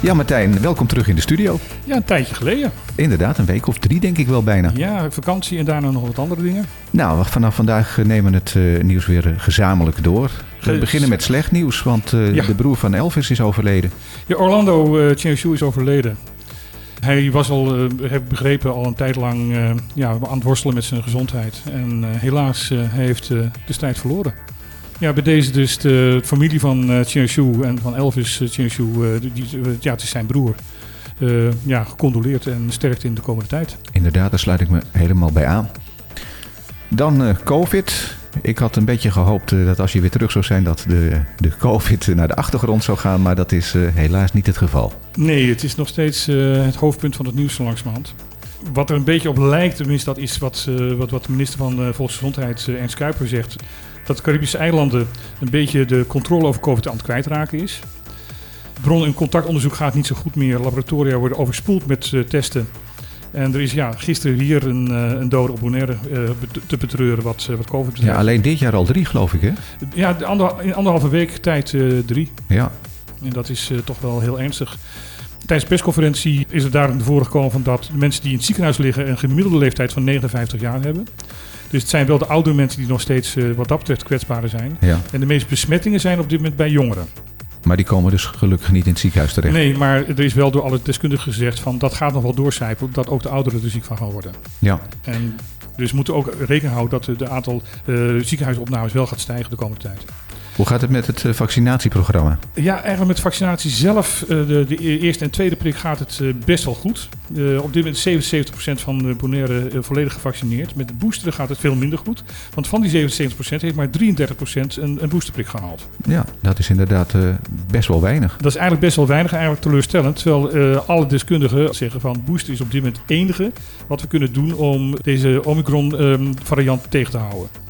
Ja, Martijn, welkom terug in de studio. Ja, een tijdje geleden. Inderdaad, een week of drie denk ik wel bijna. Ja, vakantie en daarna nog wat andere dingen. Nou, vanaf vandaag nemen we het eh, nieuws weer eh, gezamenlijk door. We Ge- beginnen met slecht nieuws, want eh, Ja. de broer van Elvis is overleden. Ja, Orlando uh, is overleden. Hij was al, uh, heb ik begrepen, al een tijd lang ja, aan het worstelen met zijn gezondheid. En helaas hij heeft de strijd verloren. Ja, bij deze dus de familie van uh, en van Elvis uh, Chenchu, uh, die, ja, het is zijn broer. Uh, ja, gecondoleerd en sterkt in de komende tijd. Inderdaad, daar sluit ik me helemaal bij aan. Dan uh, COVID. Ik had een beetje gehoopt uh, dat als je weer terug zou zijn, dat de, de COVID naar de achtergrond zou gaan. Maar dat is helaas niet het geval. Nee, het is nog steeds het hoofdpunt van het nieuws zo langzamerhand. Wat er een beetje op lijkt, tenminste dat is wat, wat, wat de minister van Volksgezondheid, Ernst Kuiper, zegt. Dat de Caribische eilanden een beetje de controle over COVID aan het kwijtraken is. Bron- en contactonderzoek gaat niet zo goed meer. Laboratoria worden overspoeld met uh, testen. En er is ja, gisteren hier een, uh, een dode op Bonaire uh, te betreuren wat, wat COVID betreft. Ja, alleen dit jaar al drie, geloof ik, hè? Ja, de ander, in anderhalve week tijd drie. Ja. En dat is toch wel heel ernstig. Tijdens de persconferentie is er daar naar voren gekomen van dat mensen die in het ziekenhuis liggen een gemiddelde leeftijd van 59 jaar hebben. Dus het zijn wel de oudere mensen die nog steeds uh, wat dat betreft kwetsbaarder zijn. Ja. En de meeste besmettingen zijn op dit moment bij jongeren. Maar die komen dus gelukkig niet in het ziekenhuis terecht. Nee, maar er is wel door alle deskundigen gezegd van dat gaat nog wel doorcijpelen, dat ook de ouderen er ziek van gaan worden. Ja. En dus we moeten ook rekening houden dat het aantal uh, ziekenhuisopnames wel gaat stijgen de komende tijd. Hoe gaat het met het uh, vaccinatieprogramma? Ja, eigenlijk met vaccinatie zelf, uh, de, de, eerste en tweede prik gaat het uh, best wel goed. Op dit moment is 77% van de Bonaire volledig gevaccineerd. Met de booster gaat het veel minder goed. Want van die 77% heeft maar 33% een, een boosterprik gehaald. Ja, dat is inderdaad best wel weinig. Dat is eigenlijk best wel weinig, eigenlijk teleurstellend. Terwijl alle deskundigen zeggen van booster is op dit moment het enige wat we kunnen doen om deze Omicron um, variant tegen te houden.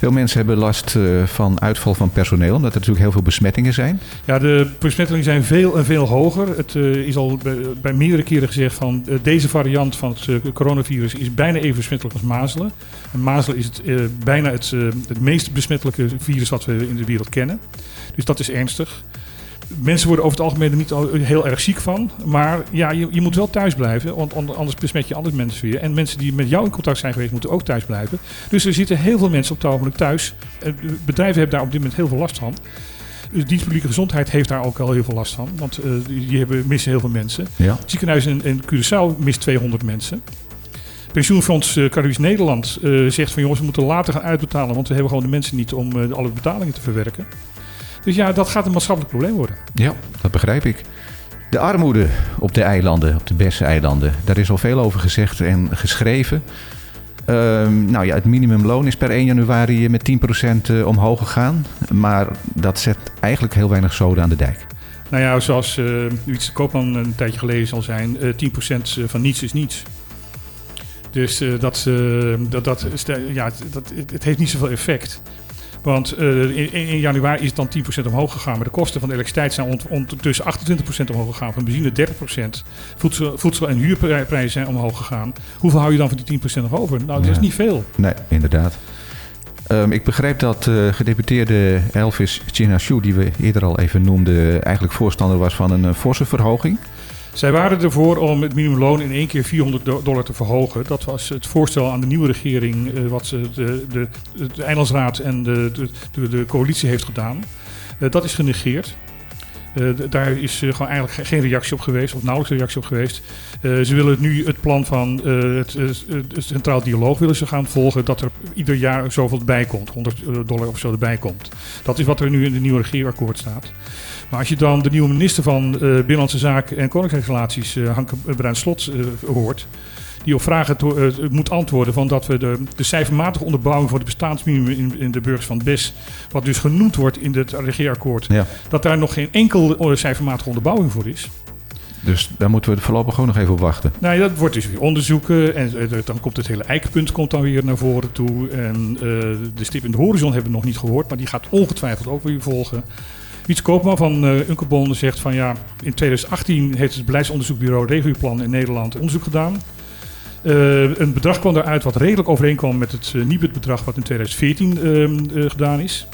Veel mensen hebben last uh, van uitval van personeel, omdat er natuurlijk heel veel besmettingen zijn. Ja, de besmettingen zijn veel en veel hoger. Het uh, is al bij, meerdere keren gezegd van uh, deze variant van het coronavirus is bijna even besmettelijk als mazelen. En mazelen is het, bijna het, het meest besmettelijke virus wat we in de wereld kennen. Dus dat is ernstig. Mensen worden over het algemeen er niet heel erg ziek van. Maar ja, je, je moet wel thuis blijven. Want anders besmet je andere mensen weer. En mensen die met jou in contact zijn geweest, moeten ook thuis blijven. Dus er zitten heel veel mensen op het ogenblik thuis. Bedrijven hebben daar op dit moment heel veel last van. De dienst publieke gezondheid heeft daar ook al heel veel last van. Want uh, die hebben, missen heel veel mensen. Ja. Het ziekenhuis in, in Curaçao mist 200 mensen. Pensioenfonds uh, Caribisch Nederland uh, zegt van jongens, we moeten later gaan uitbetalen. Want we hebben gewoon de mensen niet om uh, alle betalingen te verwerken. Dus ja, dat gaat een maatschappelijk probleem worden. Ja, dat begrijp ik. De armoede op de eilanden, op de Besse-eilanden, daar is al veel over gezegd en geschreven. Um, nou ja, het minimumloon is per 1 januari met 10% omhoog gegaan. Maar dat zet eigenlijk heel weinig zoden aan de dijk. Nou ja, zoals uh, Wietse Koopman een tijdje geleden zal zijn, uh, 10% van niets is niets. Dus uh, dat, dat, dat, ja, dat, het heeft niet zoveel effect. Want uh, in, in, januari is het dan 10% omhoog gegaan. Maar de kosten van de elektriciteit zijn ondertussen 28% omhoog gegaan. Van benzine 30%. Voedsel, voedsel en huurprijzen zijn omhoog gegaan. Hoeveel hou je dan van die 10% nog over? Nou, dat is niet veel. Nee, inderdaad. Um, ik begreep dat uh, gedeputeerde Elvis Chinashu, die we eerder al even noemden, eigenlijk voorstander was van een uh, forse verhoging. Zij waren ervoor om het minimumloon in één keer 400 dollar te verhogen. Dat was het voorstel aan de nieuwe regering, uh, wat de, de, de Eilandsraad en de, de, de, coalitie heeft gedaan. Uh, dat is genegeerd. Uh, daar is gewoon eigenlijk geen reactie op geweest, of nauwelijks reactie op geweest. ze willen nu het plan van het, het, Centraal Dialoog willen ze gaan volgen, dat er ieder jaar zoveel bij komt, 100 dollar of zo erbij komt. Dat is wat er nu in het nieuwe regeerakkoord staat. Maar als je dan de nieuwe minister van Binnenlandse Zaken en Koninkrijksrelaties, Hanke Bruin Slot, hoort. Die op vragen to, moet antwoorden van dat we de, de cijfermatige onderbouwing voor het bestaansminimum in, in, de burgers van BES, wat dus genoemd wordt in het regeerakkoord, ja. dat daar nog geen enkel cijfermatige onderbouwing voor is. Dus daar moeten we voorlopig gewoon nog even op wachten. Nou ja, dat wordt dus weer onderzoeken. En uh, dan komt het hele eikpunt komt dan weer naar voren toe. En uh, de stip in de horizon hebben we nog niet gehoord. Maar die gaat ongetwijfeld ook weer volgen. Wiets Koopman van uh, zegt van ja, in 2018 heeft het beleidsonderzoekbureau Regioplan in Nederland onderzoek gedaan. Uh, een bedrag kwam eruit wat redelijk overeenkwam met het uh, Nibud-bedrag wat in 2014 uh, gedaan is.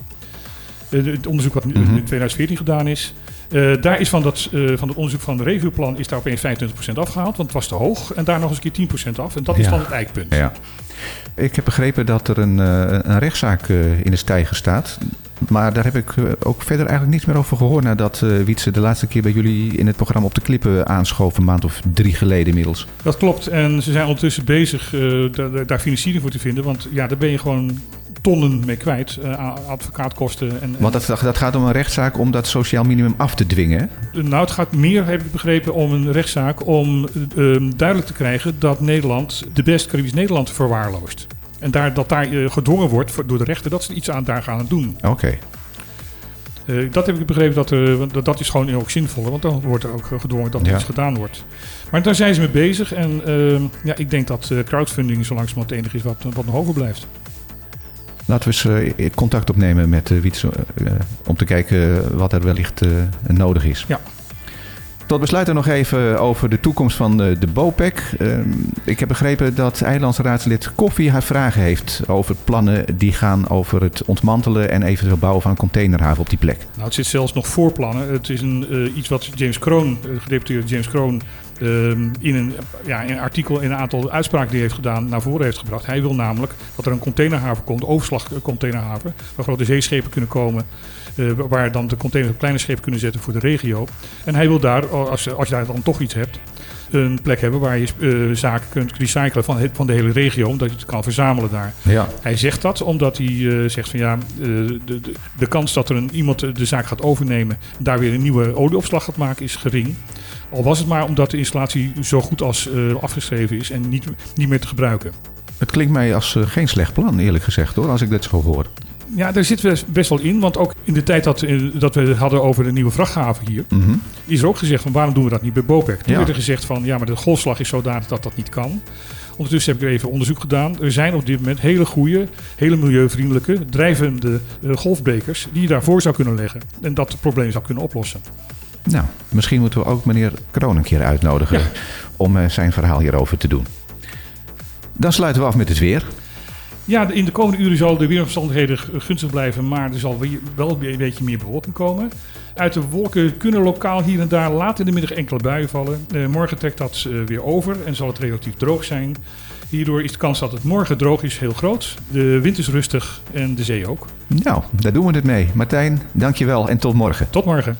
Eh, het onderzoek wat Mhm. in 2014 gedaan is. Eh, daar is van, dat, eh, van het onderzoek van de regioplan is daar opeens 25% afgehaald, want het was te hoog. En daar nog eens een keer 10% af. En dat is dan het eikpunt. Ja. Ik heb begrepen dat er een, eh, een rechtszaak in de stijger staat. Maar daar heb ik ook verder eigenlijk niets meer over gehoord... nadat Wietse de laatste keer bij jullie in het programma op de klippen aanschoof... een maand of drie geleden inmiddels. Dat klopt. En ze zijn ondertussen bezig eh, da- da- daar financiering voor te vinden. Want ja, daar ben je gewoon tonnen mee kwijt. eh, aan advocaatkosten. En, Want dat, dat gaat om een rechtszaak om dat sociaal minimum af te dwingen. Nou, het gaat meer, heb ik begrepen, om een rechtszaak om eh, eh, duidelijk te krijgen dat Nederland de best Caribisch Nederland verwaarloost. En daar, dat daar eh, gedwongen wordt door de rechter dat ze iets aan daar gaan doen. Oké. Eh, dat heb ik begrepen, dat, er, dat, dat is gewoon ook zinvoller, want dan wordt er ook gedwongen dat er Ja. iets gedaan wordt. Maar daar zijn ze mee bezig en eh, ja, ik denk dat crowdfunding zo langzamerhand het enige is wat, wat nog overblijft. Laten we eens eh, contact opnemen met uh, Wietse... eh, om te kijken wat er wellicht eh, nodig is. Ja. Tot besluit nog even over de toekomst van de, de BOPEC. Ehm, ik heb begrepen dat eilandse raadslid Koffie haar vragen heeft over plannen die gaan over het ontmantelen en eventueel bouwen van een containerhaven op die plek. Nou, het zit zelfs nog voor plannen. Het is een, eh, iets wat James Kroon, eh, gedeputeerde James Kroon, ehm, in, een, ja, in een artikel, in een aantal uitspraken die hij heeft gedaan, naar voren heeft gebracht. Hij wil namelijk dat er een containerhaven komt, overslagcontainerhaven, waar grote zeeschepen kunnen komen, eh, waar dan de containers op kleine schepen kunnen zetten voor de regio. En hij wil daar, als, je- als je daar dan toch iets hebt, een plek hebben waar je eh, zaken kunt recyclen van, het- van de hele regio, omdat je het kan verzamelen daar. Ja. Hij zegt dat omdat hij eh, zegt van ja, de, de, de kans dat er een, iemand de zaak gaat overnemen en daar weer een nieuwe olieopslag gaat maken is gering. Al was het maar omdat de installatie zo goed als eh, afgeschreven is en niet, niet meer te gebruiken. Het klinkt mij als eh, geen slecht plan, eerlijk gezegd hoor, als ik dit zo hoor. Ja, daar zit best- best wel in, want ook in de tijd dat, eh, dat we het hadden over de nieuwe vrachthaven hier, Mhm. is er ook gezegd van waarom doen we dat niet bij BOPEC? Toen Ja. werd er gezegd van ja, maar de golfslag is zodanig dat dat niet kan. Ondertussen heb ik er even onderzoek gedaan. Er zijn op dit moment hele goede, hele milieuvriendelijke, drijvende golfbrekers die je daarvoor zou kunnen leggen. En dat het probleem zou kunnen oplossen. Nou, misschien moeten we ook meneer Kroon een keer uitnodigen Ja. om eh, zijn verhaal hierover te doen. Dan sluiten we af met het weer. Ja, in de komende uren zal de weeromstandigheden gunstig blijven, maar er zal wel een beetje meer bewolking komen. Uit de wolken kunnen lokaal hier en daar laat in de middag enkele buien vallen. Eh, morgen trekt dat eh, weer over en zal het relatief droog zijn. Hierdoor is de kans dat het morgen droog is heel groot. De wind is rustig en de zee ook. Nou, daar doen we het mee. Martijn, dankjewel en tot morgen. Tot morgen.